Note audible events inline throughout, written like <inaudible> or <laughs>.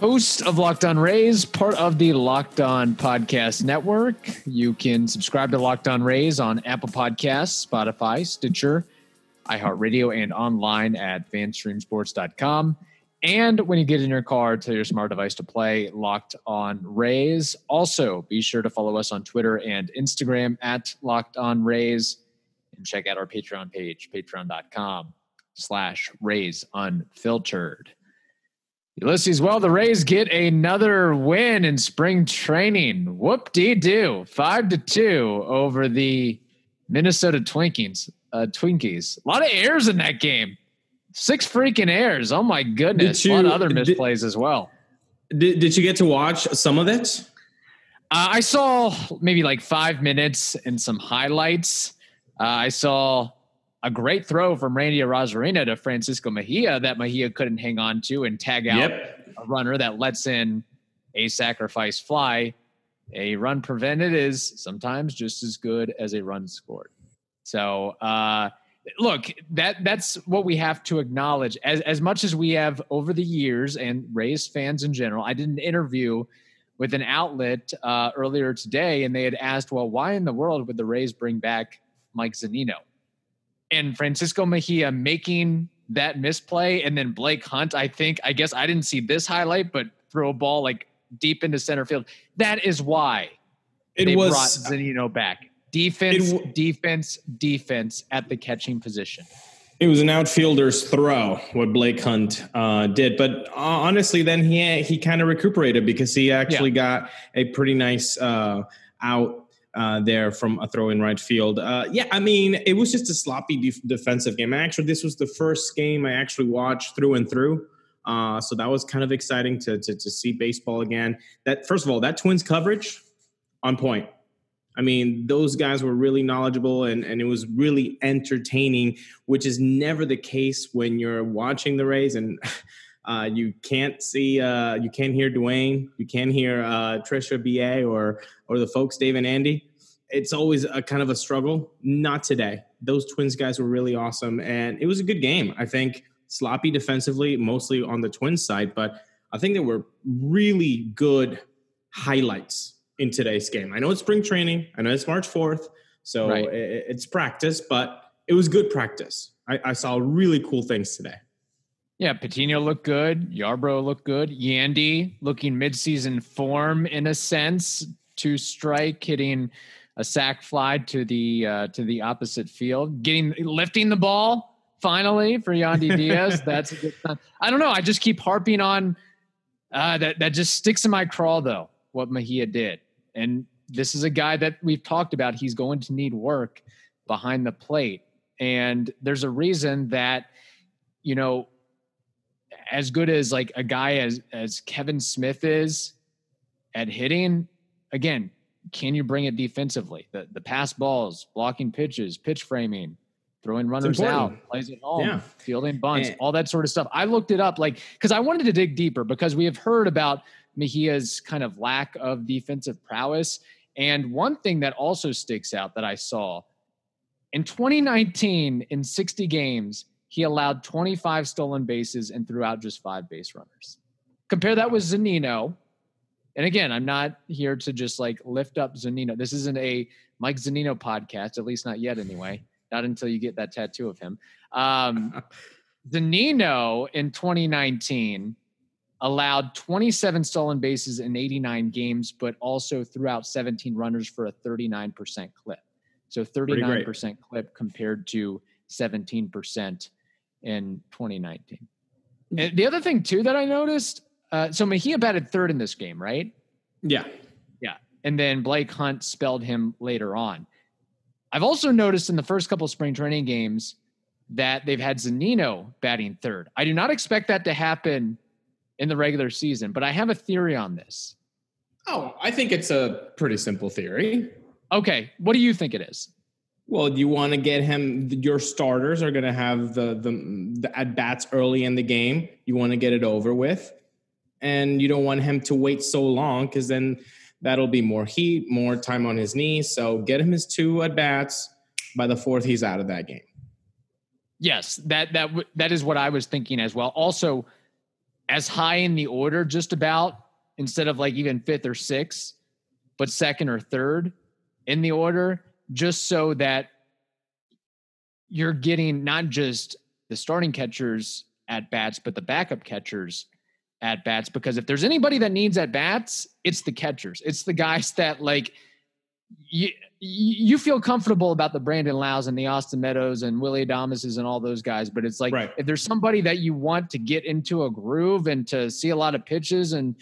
Host of Locked On Rays, part of the Locked On Podcast Network. You can subscribe to Locked On Rays on Apple Podcasts, Spotify, Stitcher, iHeartRadio, and online at fanstreamsports.com. And when you get in your car, tell your smart device to play Locked On Rays. Also, be sure to follow us on Twitter and Instagram at Locked On Rays and check out our Patreon page, patreon.com slash Rays Unfiltered. Ulysses, well, the Rays get another win in spring training. Whoop dee doo. Five to two over the Minnesota Twinkies. Uh, Twinkies. A lot of errors in that game. Six freaking errors. Oh my goodness. Did a lot of you- other did- misplays as well. Did, did you get to watch some of it? Uh, I saw maybe like five minutes and some highlights. Uh, I saw a great throw from Randy Arozarena to Francisco Mejia that Mejia couldn't hang on to and tag out Yep. a runner that lets in a sacrifice fly. A run prevented is sometimes just as good as a run scored. So, uh, look, that that's what we have to acknowledge. As as much as we have over the years, and Rays fans in general, I did an interview with an outlet uh, earlier today, and they had asked, "Well, why in the world would the Rays bring back Mike Zunino?" And Francisco Mejia making that misplay, and then Blake Hunt. I think, I guess I didn't see this highlight, but throw a ball like deep into center field. That is why It they was brought Zunino back. Defense, w- defense, defense at the catching position. it was an outfielder's throw what Blake Hunt uh, did, but uh, honestly, then he he kind of recuperated because he actually got a pretty nice uh, out. Uh, there from a throw in right field. Uh, yeah, I mean, it was just a sloppy def- defensive game. Actually, this was the first game I actually watched through and through. Uh, so that was kind of exciting to, to to see baseball again. That first of all, that Twins coverage on point. I mean, those guys were really knowledgeable and, and it was really entertaining, which is never the case when you're watching the Rays and <laughs> uh, you can't see, uh, you can't hear Dwayne, you can't hear uh, Trisha BA or or the folks Dave and Andy. It's always a kind of a struggle. Not today. Those Twins guys were really awesome, and it was a good game. I think sloppy defensively, mostly on the Twins side, but I think there were really good highlights in today's game. I know it's spring training. I know it's March 4th. So Right. i- i- it's practice, but it was good practice. I, I saw really cool things today. Yeah, Patino looked good. Yarbrough looked good. Yandy looking midseason form in a sense. Two strike, hitting a sac fly to the uh, to the opposite field, getting lifting the ball finally for Yandy <laughs> Diaz. That's a good sign. I don't know. I just keep harping on uh, that. That just sticks in my craw though. What Mejia did, and this is a guy that we've talked about. He's going to need work behind the plate, and there's a reason that you know as good as like a guy as as Kevan Smith is at hitting, again, can you bring it defensively? The the pass balls, blocking pitches, pitch framing, throwing runners out, plays at home, Yeah. fielding bunts, And- all that sort of stuff. I looked it up like because I wanted to dig deeper because we have heard about Mejia's kind of lack of defensive prowess. And one thing that also sticks out that I saw in 2019, in 60 games, he allowed 25 stolen bases and threw out just five base runners. Compare that with Zunino. And again, I'm not here to just like lift up Zunino. This isn't a Mike Zunino podcast, at least not yet, anyway. Not until you get that tattoo of him. Um, <laughs> Zunino in 2019 allowed 27 stolen bases in 89 games, but also threw out 17 runners for a 39% clip. So 39% clip compared to 17% in 2019. And the other thing too that I noticed, uh, so Mejia batted third in this game, right? Yeah. Yeah. And then Blake Hunt spelled him later on. I've also noticed in the first couple spring training games that they've had Zunino batting third. I do not expect that to happen in the regular season, but I have a theory on this. Oh, I think it's a pretty simple theory. Okay, what do you think it is? Well, you want to get him. Your starters are going to have the, the the at bats early in the game. You want to get it over with, and you don't want him to wait so long because then that'll be more heat, more time on his knees. So get him his two at bats. By the fourth, he's out of that game. Yes, that that that is what I was thinking as well. Also, as high in the order, just about instead of like even fifth or sixth, but second or third in the order just so that you're getting not just the starting catchers at bats, but the backup catchers at bats. Because if there's anybody that needs at bats, it's the catchers. It's the guys <laughs> that like you you feel comfortable about the Brandon Lowe's and the Austin Meadows and Willie Adames and all those guys. But it's like right. if there's somebody that you want to get into a groove and to see a lot of pitches and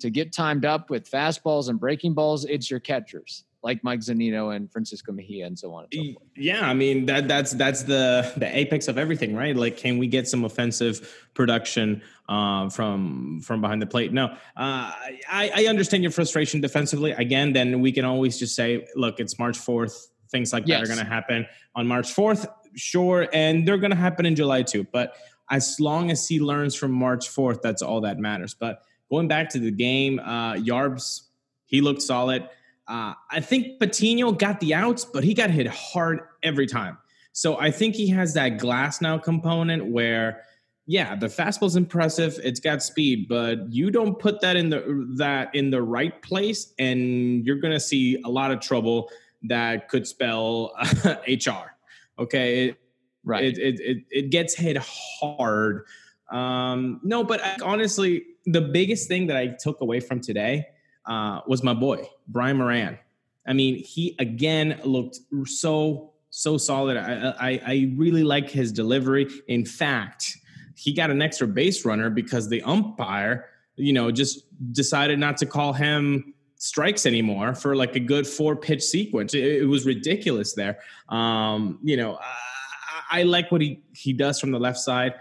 to get timed up with fastballs and breaking balls, it's your catchers like Mike Zunino and Francisco Mejia and so on. And so yeah, I mean that that's that's the the apex of everything, right? Like, can we get some offensive production uh, from from behind the plate? No, uh, I, I understand your frustration defensively. Again, then we can always just say, look, it's March fourth. Things like yes. that are going to happen on March fourth, sure, and they're going to happen in July too. But as long as he learns from March fourth, that's all that matters. But going back to the game, uh, Yarbs, he looked solid. Uh, I think Patino got the outs, but he got hit hard every time. So I think he has that glass now component where, yeah, the fastball's impressive. It's got speed, but you don't put that in the that in the right place, and you're gonna see a lot of trouble that could spell <laughs> HR. Okay, it, right. It, it it it gets hit hard. Um, no, but I, honestly, the biggest thing that I took away from today uh, was my boy Brian Moran. I mean, he again looked so so solid. I, I, I really like his delivery. In fact, he got an extra base runner because the umpire, you know, just decided not to call him strikes anymore for like a good four pitch sequence. It, it was ridiculous there. Um, you know, I, I, like what he he does from the left side,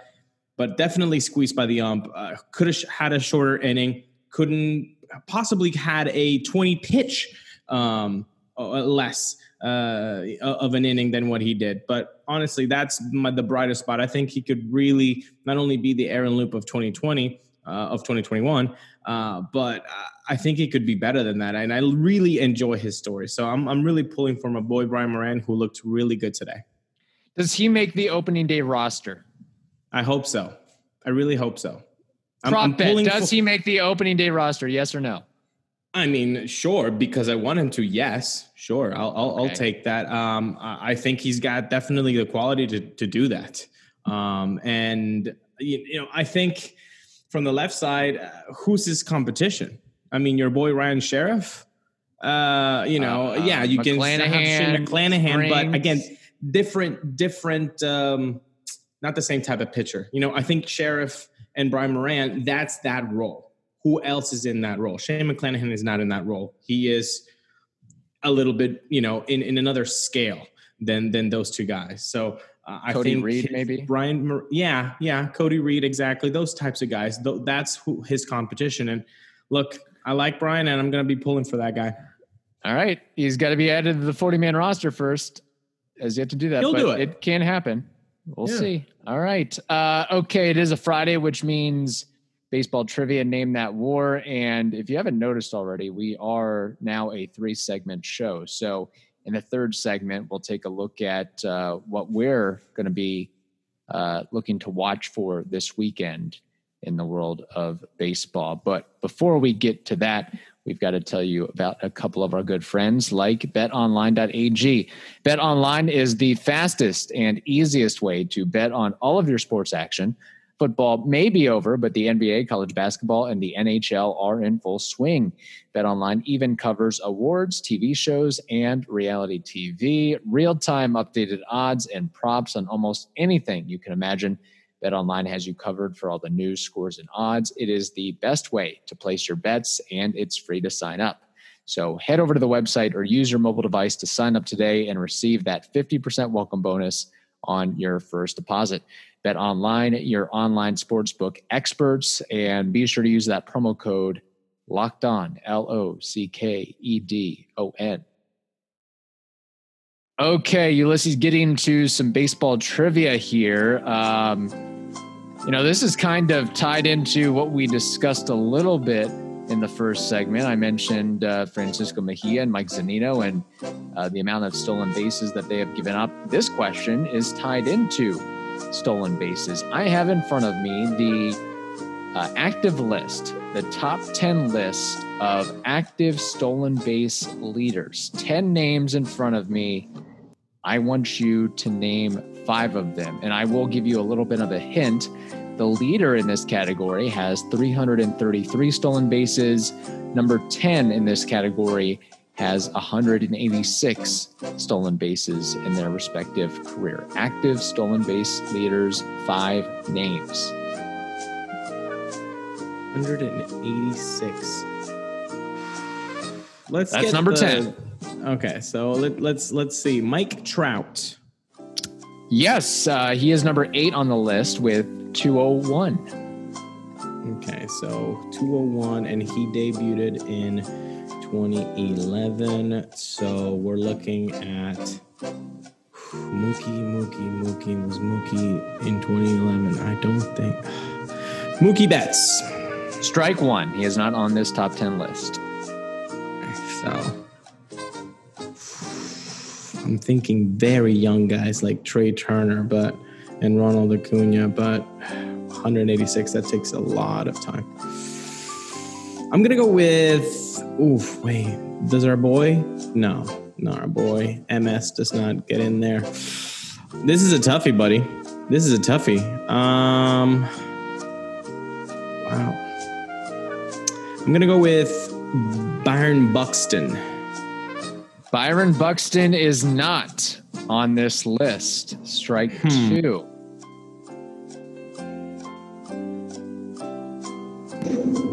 but definitely squeezed by the ump. Uh, Could have had a shorter inning. Couldn't possibly had a 20 pitch um, less uh, of an inning than what he did. But honestly, that's my, the brightest spot. I think he could really not only be the Aaron Loup of 2020, uh, of 2021, uh, but I think he could be better than that. And I really enjoy his story. So I'm, I'm really pulling for my boy Brian Moran, who looked really good today. Does he make the opening day roster? I hope so. I really hope so. Prop I'm, I'm bet. Does for, he make the opening day roster? Yes or no? I mean, sure, because I want him to. Yes, sure, I'll I'll, okay. I'll take that. Um, I think he's got definitely the quality to to do that. Um, and you, know, I think from the left side, uh, who's his competition? I mean, your boy Ryan Sherriff. Uh, you know, uh, yeah, you McClanahan, can have Shane McClanahan, but again, different, different. Um, not the same type of pitcher. You know, I think Sherriff and Brian Moran, that's that role. Who else is in that role? Shane McClanahan is not in that role. He is a little bit, you know, in, in another scale than than those two guys. So uh, I think Reed, maybe Brian, yeah, yeah, Cody Reed, exactly. Those types of guys. That's who his competition. And look, I like Brian, and I'm going to be pulling for that guy. All right, he's got to be added to the 40 man roster first. Has yet to do that, He'll but do it. it can happen. We'll yeah. see. All right. Uh, okay. It is a Friday, which means baseball trivia. Name that war. And if you haven't noticed already, we are now a three segment show. So in the third segment, we'll take a look at uh, what we're going to be uh, looking to watch for this weekend in the world of baseball. But before we get to that, we've got to tell you about a couple of our good friends like betonline.ag. BetOnline is the fastest and easiest way to bet on all of your sports action. Football may be over, but the NBA, college basketball, and the NHL are in full swing. BetOnline even covers awards, TV shows, and reality TV, real time updated odds and props on almost anything you can imagine. BetOnline has you covered for all the news, scores, and odds. It is the best way to place your bets, and it's free to sign up. So head over to the website or use your mobile device to sign up today and receive that 50% welcome bonus on your first deposit. Bet online, your online sportsbook experts, and be sure to use that promo code locked on, L O C K E D O N. Okay, Ulysses, getting to some baseball trivia here. Um, you know, this is kind of tied into what we discussed a little bit in the first segment. I mentioned uh, Francisco Mejia and Mike Zunino and uh, the amount of stolen bases that they have given up. This question is tied into stolen bases. I have in front of me the uh, active list, the top 10 list of active stolen base leaders. 10 names in front of me. I want you to name five of them, and I will give you a little bit of a hint the leader in this category has 333 stolen bases. Number 10 in this category has 186 stolen bases in their respective career. Active stolen base leaders, five names. 186. Let's get That's number the, 10. Okay, so let, let's let's see. Mike Trout. Yes, uh, he is number eight on the list with 201. Okay, so 201, and he debuted in 2011. So we're looking at Mookie, Mookie, Mookie. Was Mookie in 2011? I don't think. Mookie Betts. Strike one. He is not on this top 10 list. So I'm thinking very young guys like Trea Turner, but and Ronald Acuna, but 186 that takes a lot of time. I'm gonna go with. Oof, wait. Does our boy? No, not our boy MS does not get in there. This is a toughie, buddy. This is a toughie. Um, wow. I'm gonna go with Byron Buxton. Byron Buxton is not on this list. Strike Hmm. two.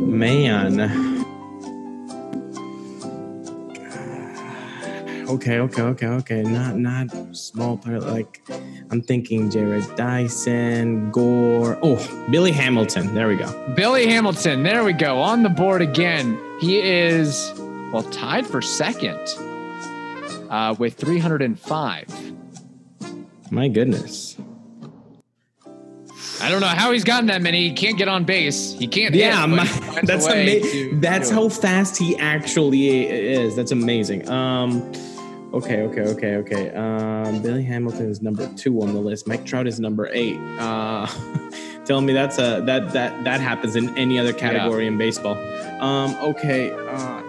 Man. Okay, okay, okay, okay. Not not small player like I'm thinking Jarrod Dyson, Gore. Oh, Billy Hamilton. There we go. Billy Hamilton, there we go, on the board again. He is, well, tied for second uh, with 305. My goodness. I don't know how he's gotten that many. He can't get on base. He can't. Yeah, hit, my, he <laughs> that's amazing. That's how it. fast he actually is. That's amazing. Um, okay, okay, okay, okay. Um, Billy Hamilton is number two on the list. Mike Trout is number eight. Uh, <laughs> telling me that's a that that that happens in any other category in baseball. Um, okay. Uh,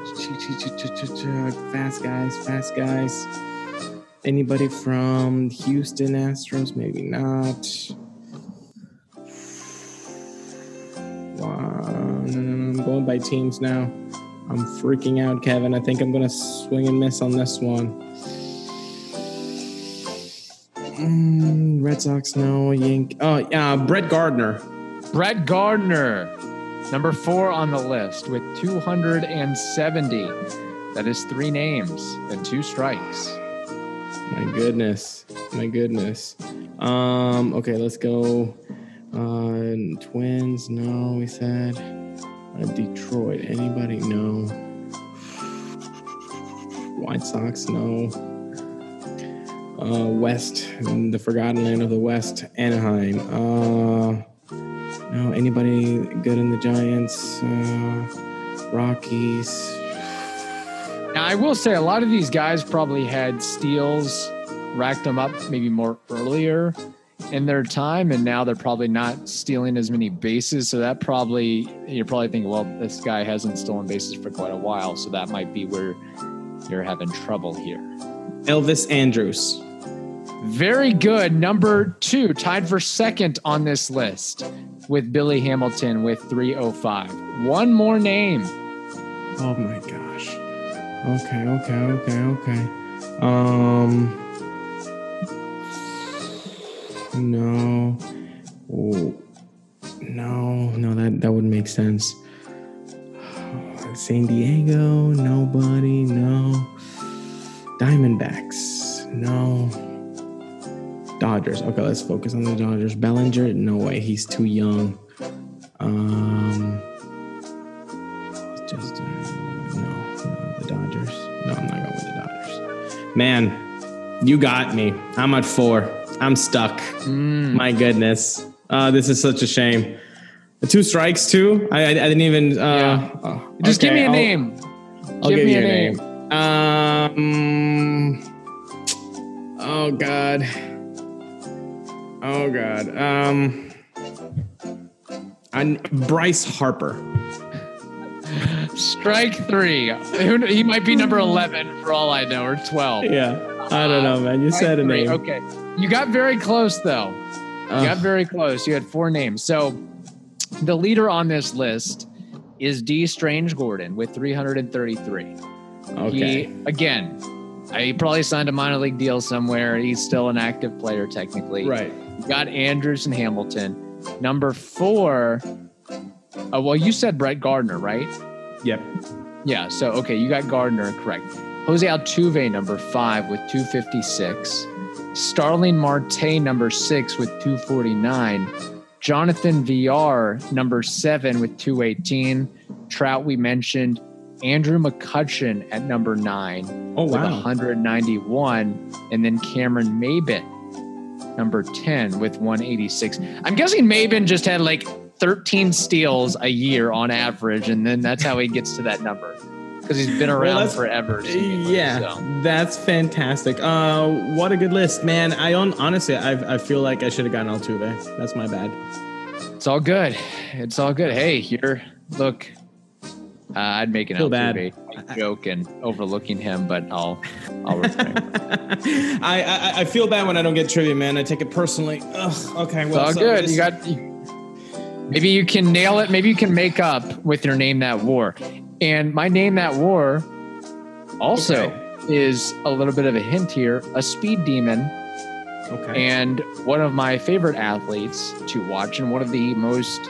fast guys, fast guys. Anybody from Houston Astros? Maybe not. Wow. No, no, no. I'm going by teams now. I'm freaking out, Kevin. I think I'm going to swing and miss on this one. Mm, Red Sox, no. Yank. Oh, yeah. Brett Gardner. Brett Gardner, number four on the list with 270. That is three names and two strikes. My goodness. My goodness. Um, okay, let's go. Uh, twins, no, we said. Uh, Detroit, anybody? No. White Sox, no. Uh, West, and the forgotten land of the West, Anaheim. Uh, no, anybody good in the Giants? Uh, Rockies. Now, I will say a lot of these guys probably had steals, racked them up maybe more earlier in their time, and now they're probably not stealing as many bases. So that probably you're probably thinking, well, this guy hasn't stolen bases for quite a while, so that might be where you're having trouble here. Elvis Andrus. Very good. Number two, tied for second on this list with Billy Hamilton with 305. One more name. Oh my gosh. Okay, okay, okay, okay. Um No. Oh, no, no, that that would make sense. <sighs> San Diego, nobody, no. Diamondbacks, no. Dodgers. Okay, let's focus on the Dodgers. Bellinger, no way, he's too young. Um just uh, no, no, the Dodgers. No, I'm not going with the Dodgers. Man, You got me. I'm at four. I'm stuck. Mm. My goodness. Uh, this is such a shame. Two strikes too. I, I, I didn't even. Uh, Yeah. oh, Just give me a I'll- name. I'll give give me you a a name. name. Um. Oh God. Oh God. Um. I'm Bryce Harper. Strike three. He might be number 11 for all I know, or 12. Yeah. I don't know, man. You said a three. name. Okay. You got very close, though. You got very close. You had four names. So the leader on this list is Dee Strange-Gordon with 333. okay. He, again, uh, he probably signed a minor league deal somewhere. He's still an active player, technically. right. You got Andrus and Hamilton. Number four, uh, well, you said Brett Gardner, right? Yep. Yeah. So, okay, you got Gardner correct. Jose Altuve, number five, with 256. Starling Marte, number six, with 249. Jonathan Villar, number seven, with 218. Trout, we mentioned. Andrew McCutchen at number nine Oh with wow. 191. And then Cameron Maybin, number 10, with 186. I'm guessing Maybin just had like 13 steals a year on average, and then that's how he gets to that number because he's been around that's- forever. Yeah, so. that's fantastic. Uh, what a good list, man. I on honestly, I I feel like I should have gotten Altuve. That's my bad. It's all good. It's all good. Hey, you're look. Uh, I'd make an Feel bad. Altuve joke and overlooking him, but I'll I'll. <laughs> I, I I feel bad when I don't get trivia, man. I take it personally. Ugh, okay, It's well, all so good. this- You got. you- Maybe you can nail it. Maybe you can make up with your name that war. And my name that war also Okay. is a little bit of a hint here. A speed demon okay. and one of my favorite athletes to watch, and one of the most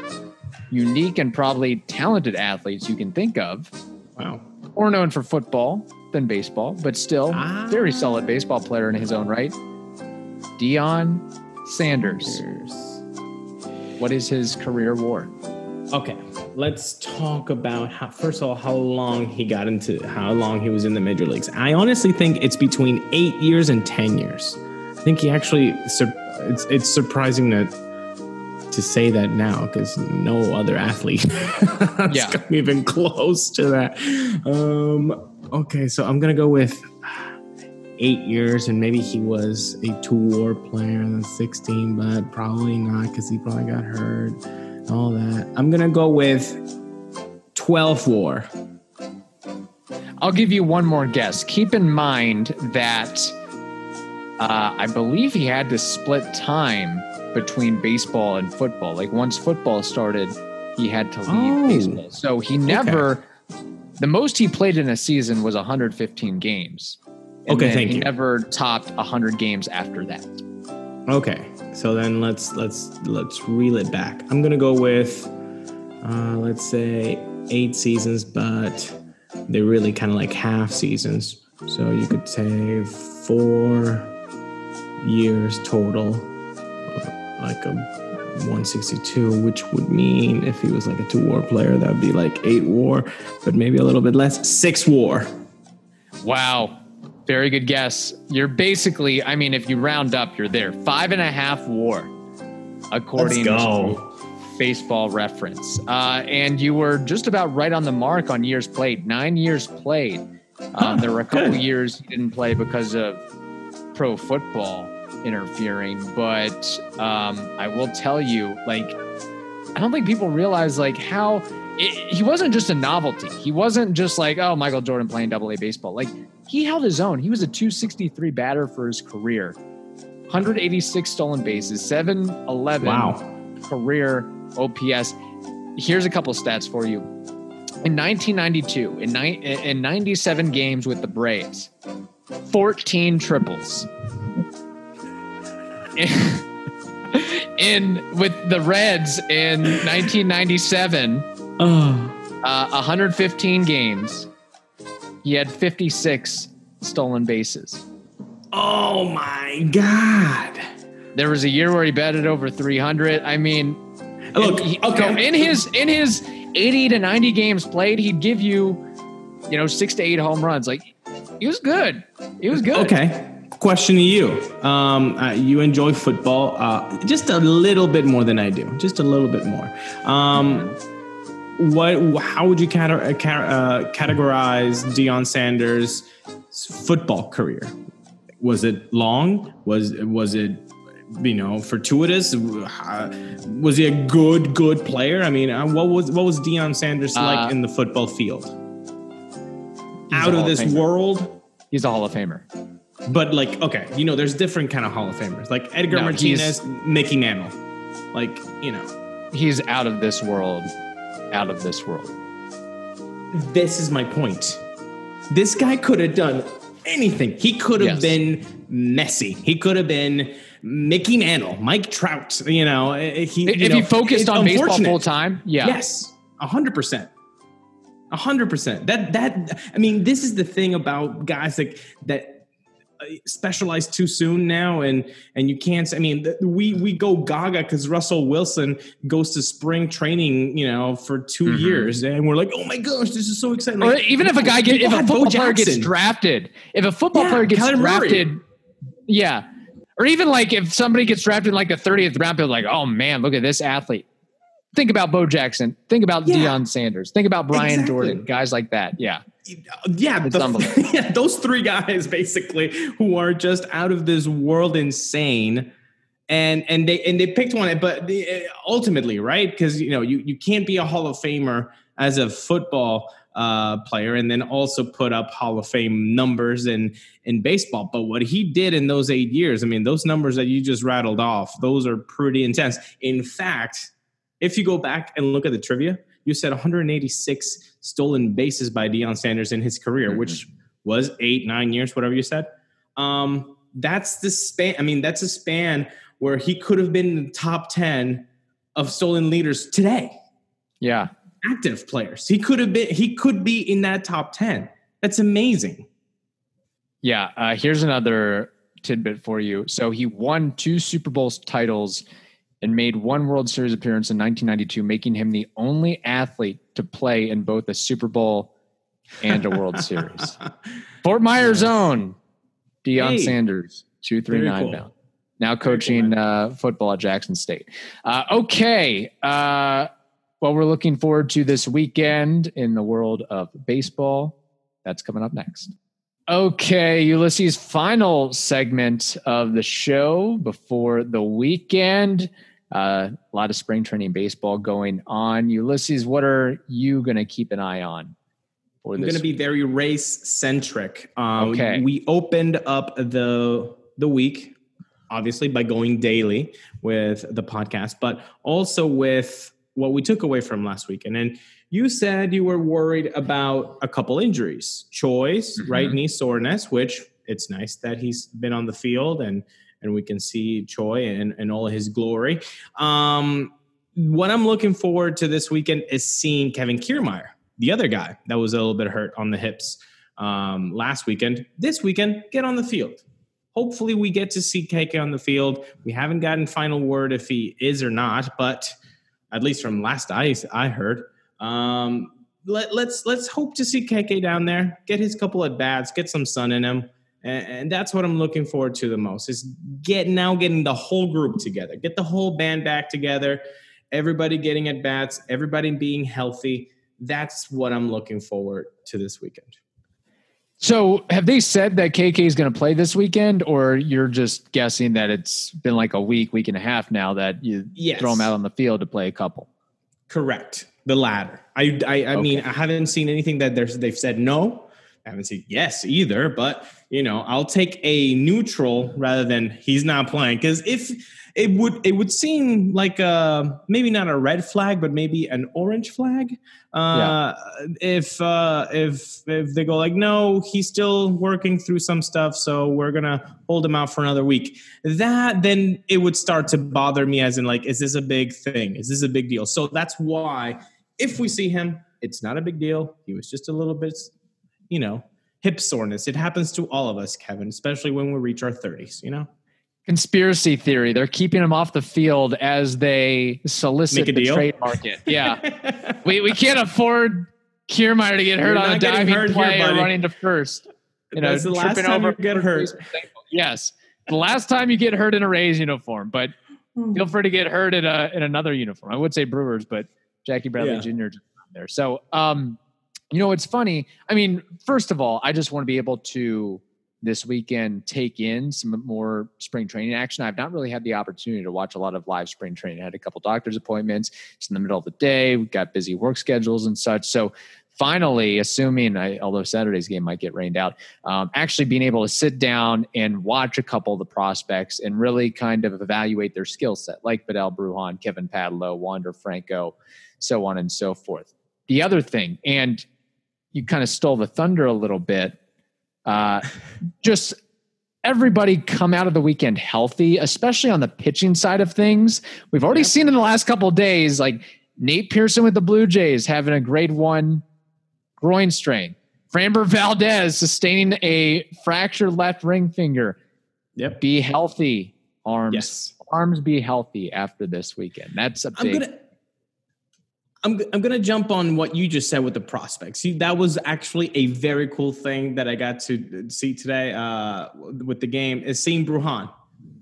unique and probably talented athletes you can think of. wow. More known for football than baseball, but still Ah. very solid baseball player in his own right. Deion Sanders. What is his career war? Okay, let's talk about how. First of all, how long he got into, how long he was in the major leagues. I honestly think it's between eight years and ten years. I think he actually. It's it's surprising that to say that now because no other athlete <laughs> has Yeah. come even close to that. Um, okay, so I'm gonna go with eight years, and maybe he was a two-war player in the 16, but probably not because he probably got hurt. All that. I'm gonna go with 12 war. I'll give you one more guess. Keep in mind that uh, I believe he had to split time between baseball and football. Like once football started, he had to leave Oh. baseball. So he never, the most he played in a season was 115 games. And Okay, thank he you. never topped 100 games after that. Okay, so then let's let's let's reel it back. I'm gonna go with uh, let's say eight seasons, but they're really kind of like half seasons. So you could say four years total, like a 162, which would mean if he was like a two war player, that would be like eight war, but maybe a little bit less, six war. Wow. Very good guess. You're basically, I mean, if you round up, you're there. Five and a half war, according to baseball reference. Uh, and you were just about right on the mark on years played. Nine years played. Um, there were a couple good. years he didn't play because of pro football interfering. But um, I will tell you, like, I don't think people realize like how it, he wasn't just a novelty. He wasn't just like, oh, Michael Jordan playing double A baseball. Like he held his own. He was a 263 batter for his career. 186 stolen bases, 711 Wow. career OPS. Here's a couple stats for you. In 1992, in, ni- in 97 games with the Braves, 14 triples. <laughs> in with the Reds in 1997, Oh, uh, 115 games. He had 56 stolen bases. oh my God. There was a year where he batted over 300. I mean, Look, he- okay. in his in his 80 to 90 games played, he'd give you, you know, six to eight home runs. Like he was good. He was good. Okay. Question to you. Um, uh, you enjoy football uh, just a little bit more than I do, just a little bit more. Um, what? How would you cat- uh, uh, categorize Deion Sanders' football career? Was it long? Was was it you know fortuitous? Was he a good good player? I mean, uh, what was what was Deion Sanders like uh, in the football field? Out of this world. He's a Hall of Famer. But like, okay, you know, there's different kind of Hall of Famers, like Edgar no, Martinez, Mickey Mantle, like you know, he's out of this world, out of this world. This is my point. This guy could have done anything. He could have yes. been Messi. He could have been Mickey Mantle, Mike Trout. You know, eh, he if know, he focused on baseball full time, yeah, yes, hundred percent. A hundred percent. That that I mean, this is the thing about guys like that specialized too soon now and and you can't i mean we we go gaga because russell wilson goes to spring training you know for 2 mm-hmm. years and we're like oh my gosh this is so exciting like, even if a guy get if a football player gets drafted if a football yeah, player gets Kyler drafted Murray. yeah or even like if somebody gets drafted in like the 30th round people like oh man look at this athlete think about bo jackson think about yeah. Deion sanders think about brian exactly. jordan guys like that yeah yeah, the, <laughs> yeah, those three guys basically who are just out of this world insane, and and they and they picked one, but the, ultimately, right? Because you know you you can't be a Hall of Famer as a football uh, player and then also put up Hall of Fame numbers in in baseball. But what he did in those eight years, I mean, those numbers that you just rattled off, those are pretty intense. In fact, if you go back and look at the trivia, you said 186 stolen bases by Deion Sanders in his career, mm-hmm. which was eight, nine years, whatever you said. Um, that's the span. I mean, that's a span where he could have been in the top 10 of stolen leaders today. Yeah. Active players. He could have been, he could be in that top 10. That's amazing. Yeah. Uh, here's another tidbit for you. So he won two Super Bowl titles and made one World Series appearance in 1992, making him the only athlete to play in both a Super Bowl and a World <laughs> Series. Fort Myers yes. own Deion hey, Sanders, 239 cool. now. Now coaching cool, uh, football at Jackson State. Uh, okay. Uh, well, we're looking forward to this weekend in the world of baseball. That's coming up next. Okay, Ulysses, final segment of the show before the weekend. Uh, a lot of spring training baseball going on. Ulysses, what are you going to keep an eye on? I'm going to be very race centric. Um, okay. We opened up the the week, obviously by going daily with the podcast, but also with what we took away from last week. And then you said you were worried about a couple injuries, Choi's, mm-hmm. right knee soreness, which it's nice that he's been on the field and and we can see Choi and, and all his glory. Um, what I'm looking forward to this weekend is seeing Kevin Kiermaier, the other guy that was a little bit hurt on the hips um, last weekend. This weekend, get on the field. Hopefully, we get to see KK on the field. We haven't gotten final word if he is or not, but at least from last I I heard. Um, let, let's let's hope to see KK down there, get his couple at bats, get some sun in him and, and that's what I'm looking forward to the most is get now getting the whole group together, get the whole band back together, everybody getting at bats, everybody being healthy. That's what I'm looking forward to this weekend. So, have they said that KK is going to play this weekend, or you're just guessing that it's been like a week, week and a half now that you yes. throw him out on the field to play a couple? Correct. The latter. I I, I okay. mean, I haven't seen anything that they've said no. I haven't seen yes either, but you know, I'll take a neutral rather than he's not playing. Because if it would, it would seem like a maybe not a red flag, but maybe an orange flag. Uh, yeah. If uh, if if they go like, no, he's still working through some stuff, so we're gonna hold him out for another week. That then it would start to bother me, as in like, is this a big thing? Is this a big deal? So that's why if we see him, it's not a big deal. He was just a little bit you know, hip soreness. It happens to all of us, Kevin, especially when we reach our 30s, you know? Conspiracy theory. They're keeping him off the field as they solicit the deal? trade market. Yeah. <laughs> we, we can't afford Kiermaier to get hurt You're on a diving play here, or running to first. You know, That's the last time over you get hurt. Yes. The last time you get hurt in a Rays uniform, but feel free to get hurt in a in another uniform. I would say Brewers, but Jackie Bradley Yeah. Jr. is there. So, um, you know, it's funny. I mean, first of all, I just want to be able to this weekend take in some more spring training action. I've not really had the opportunity to watch a lot of live spring training. I had a couple doctor's appointments. It's in the middle of the day. We've got busy work schedules and such. So finally, assuming I, although Saturday's game might get rained out, um, actually being able to sit down and watch a couple of the prospects and really kind of evaluate their skill set, like Vidal Brujan, Kevin Padlo, Wander Franco, so on and so forth. The other thing, and you kind of stole the thunder a little bit, uh, just everybody come out of the weekend healthy, especially on the pitching side of things. We've already Yep. seen in the last couple of days, like Nate Pearson with the Blue Jays having a grade one groin strain. Framber Valdez sustaining a fractured left ring finger. Yep. Be healthy, arms. Yes. Arms be healthy after this weekend. That's a big. I'm, I'm gonna jump on what you just said with the prospects. See, that was actually a very cool thing that I got to see today uh, with the game is seeing Brujan.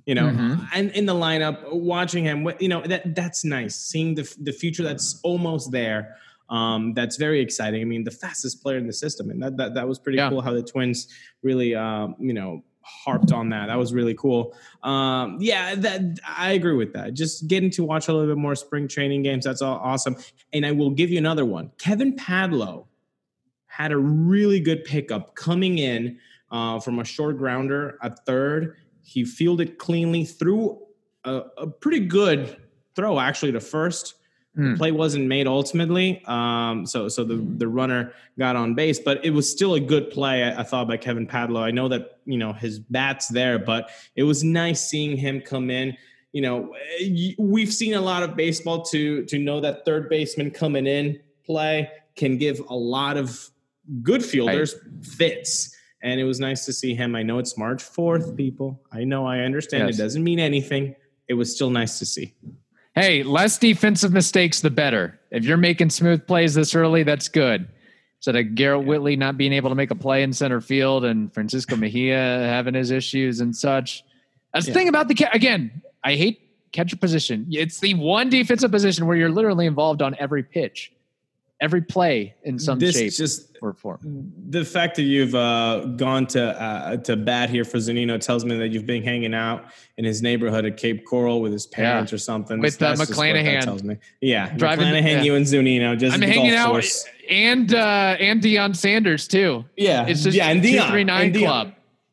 You know, Mhm. and in the lineup, watching him. You know that that's nice. Seeing the the future that's almost there. Um, that's very exciting. I mean, the fastest player in the system, and that that, that was pretty Yeah. cool. How the Twins really, um, you know, harped on that. That was really cool. Um, yeah, that I agree with that. Just getting to watch a little bit more spring training games. That's all awesome. And I will give you another one. Kevin Padlo had a really good pickup coming in uh, from a short grounder, a third. He fielded cleanly through a, a pretty good throw actually to first. Hmm. The play wasn't made ultimately, um, so so the the runner got on base, but it was still a good play. I, I thought by Kevin Padlo. I know that you know his bat's there, but it was nice seeing him come in. You know, we've seen a lot of baseball to to know that third baseman coming in play can give a lot of good fielders fits. And it was nice to see him. I know it's March 4th, people. I know, I understand. Yes. It doesn't mean anything. It was still nice to see. Hey, less defensive mistakes, the better. If you're making smooth plays this early, that's good. Instead of Garrett Whitley not being able to make a play in center field and Francisco Mejia having his issues and such. That's the thing about the again. I hate catcher position. It's the one defensive position where you're literally involved on every pitch, every play in some this shape just or form. the fact that you've uh, gone to uh, to bat here for Zunino tells me that you've been hanging out in his neighborhood at Cape Coral with his parents or something. With, uh, That's just what that McClanahan. tells me. Yeah, <laughs> Driving- McClanahan, yeah. you and Zunino. Just I'm hanging out course. and uh and Deion Sanders too. Yeah, It's just yeah, and Deion, 239 and Deion.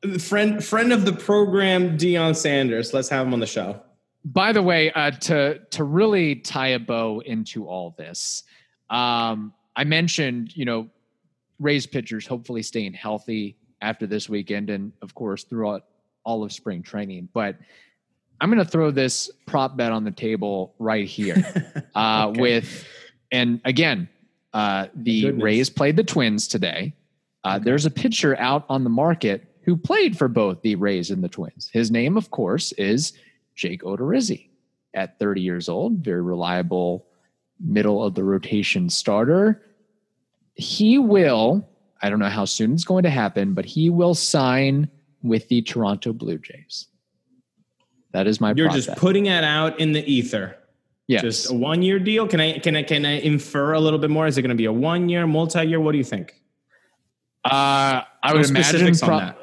club. friend friend of the program, Deion Sanders. Let's have him on the show. By the way, uh, to to really tie a bow into all this, um, I mentioned you know Rays pitchers hopefully staying healthy after this weekend, and of course throughout all of spring training. But I'm going to throw this prop bet on the table right here <laughs> uh, Okay. with, and again, uh, the Goodness. Rays played the Twins today. Uh, There's a pitcher out on the market who played for both the Rays and the Twins. His name, of course, is Jake Odorizzi. At 30 years old, very reliable, middle of the rotation starter. He will, I don't know how soon it's going to happen, but he will sign with the Toronto Blue Jays. That is my You're prop just putting that out in the ether. yes. Just a one year deal. Can I can I can I infer a little bit more? Is it going to be a one year, multi year? What do you think? Uh, I No would imagine specifics on pro- that.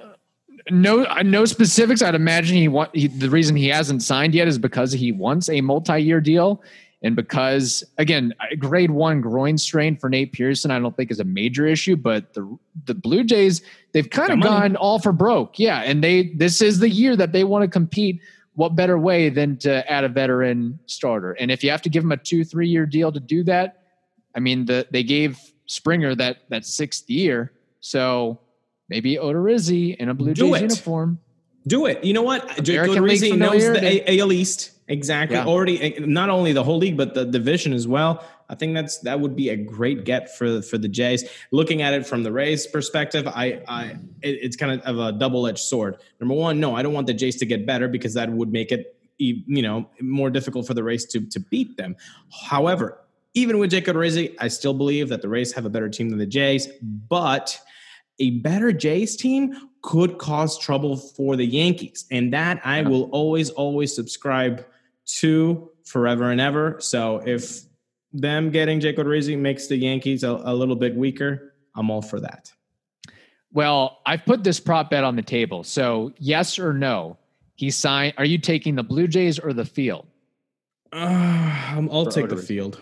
no uh, no specifics. I'd imagine he want he, the reason he hasn't signed yet is because he wants a multi-year deal, and because again, grade one groin strain for Nate Pearson, I don't think is a major issue. But the the Blue Jays they've kind of gone all for broke, yeah, and they this is the year that they want to compete. What better way than to add a veteran starter? And if you have to give him a two three year deal to do that, I mean the they gave Springer that that sixth year, so maybe Odorizzi in a Blue Do Jays it. uniform. Do it. You know what? American Odorizzi knows the. A- AL East exactly. Yeah. Already, eh, not only the whole league, but the division as well. I think that's that would be a great get for for the Jays. Looking at it from the Rays' perspective, I, I it, it's kind of, of a double edged sword. Number one, no, I don't want the Jays to get better because that would make it you know more difficult for the Rays to to beat them. However, even with Jake Odorizzi, I still believe that the Rays have a better team than the Jays, but a better Jays team could cause trouble for the Yankees. And that I will always, always subscribe to forever and ever. So if them getting Jake Odorizzi makes the Yankees a, a little bit weaker, I'm all for that. Well, I've put this prop bet on the table. So yes or no, he signed. Are you taking the Blue Jays or the field? <sighs> Uh, I'll take the field.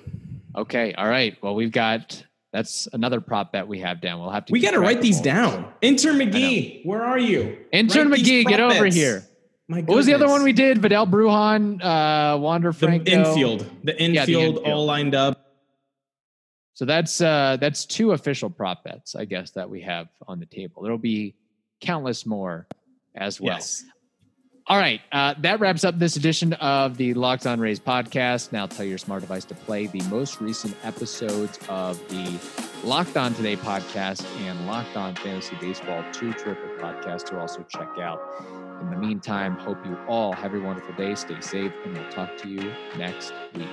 Okay. All right. Well, we've got that's another prop bet we have down. We'll have to. We got to write these down. Intern McGee, where are you? Intern write McGee, get over bets. here. What was the other one we did? Vidal Brujan, uh, Wander Franco. The infield. The infield, yeah, the infield all lined up. So that's uh, that's two official prop bets, I guess, that we have on the table. There'll be countless more as well. Yes. All right. Uh, that wraps up this edition of the Locked On Rays podcast. Now tell your smart device to play the most recent episodes of the Locked On Today podcast and Locked On Fantasy Baseball, two terrific podcasts to also check out. In the meantime, hope you all have a wonderful day. Stay safe, and we'll talk to you next week.